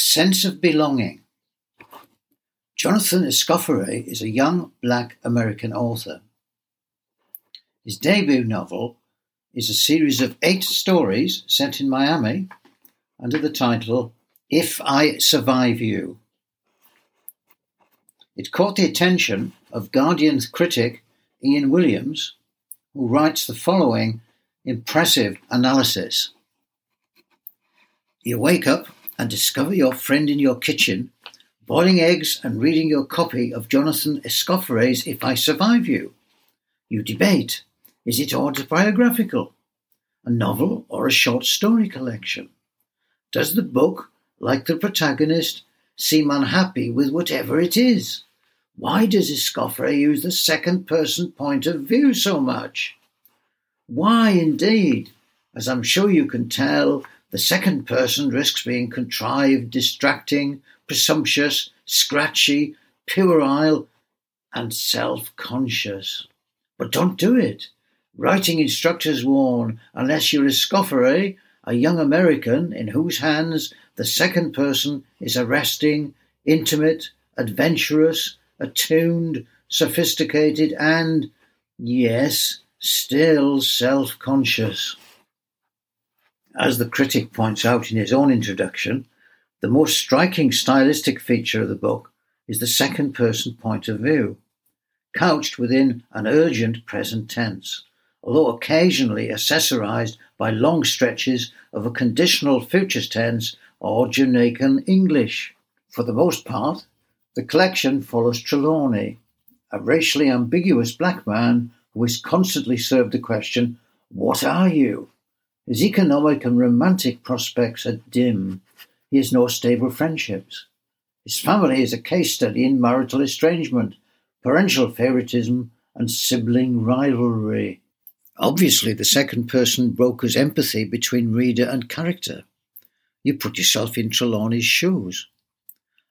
sense of belonging. Jonathan Escoffery is a young black American author. His debut novel is a series of eight stories set in Miami under the title If I Survive You. It caught the attention of Guardian's critic Ian Williams, who writes the following impressive analysis. You wake up and discover your friend in your kitchen, boiling eggs and reading your copy of Jonathan Escoffery's If I Survive You. You debate is it autobiographical, a novel, or a short story collection? Does the book, like the protagonist, seem unhappy with whatever it is? Why does Escoffery use the second person point of view so much? Why, indeed? As I'm sure you can tell, the second person risks being contrived, distracting, presumptuous, scratchy, puerile, and self conscious. But don't do it. Writing instructors warn unless you're Escoffery, a young American in whose hands the second person is arresting, intimate, adventurous, attuned, sophisticated, and, yes, still self conscious. As the critic points out in his own introduction, the most striking stylistic feature of the book is the second person point of view, couched within an urgent present tense, although occasionally accessorized by long stretches of a conditional future tense or Jamaican English. For the most part, the collection follows Trelawny, a racially ambiguous black man who is constantly served the question, What are you? His economic and romantic prospects are dim. He has no stable friendships. His family is a case study in marital estrangement, parental favoritism, and sibling rivalry. Obviously, the second person brokers empathy between reader and character. You put yourself in Trelawny's shoes.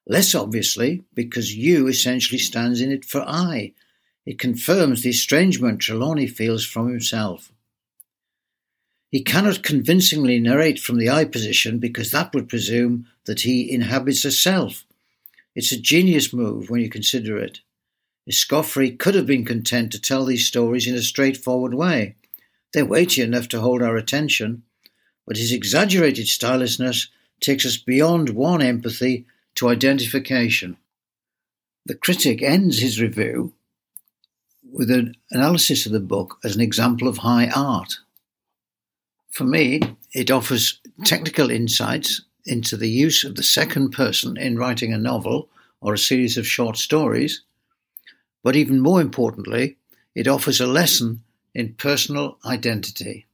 Less obviously, because you essentially stands in it for I. It confirms the estrangement Trelawny feels from himself. He cannot convincingly narrate from the I position because that would presume that he inhabits a self. It's a genius move when you consider it. Escoffery could have been content to tell these stories in a straightforward way. They're weighty enough to hold our attention, but his exaggerated stylishly takes us beyond one empathy to identification. The critic ends his review with an analysis of the book as an example of high art. For me, it offers technical insights into the use of the second person in writing a novel or a series of short stories, but even more importantly, it offers a lesson in personal identity.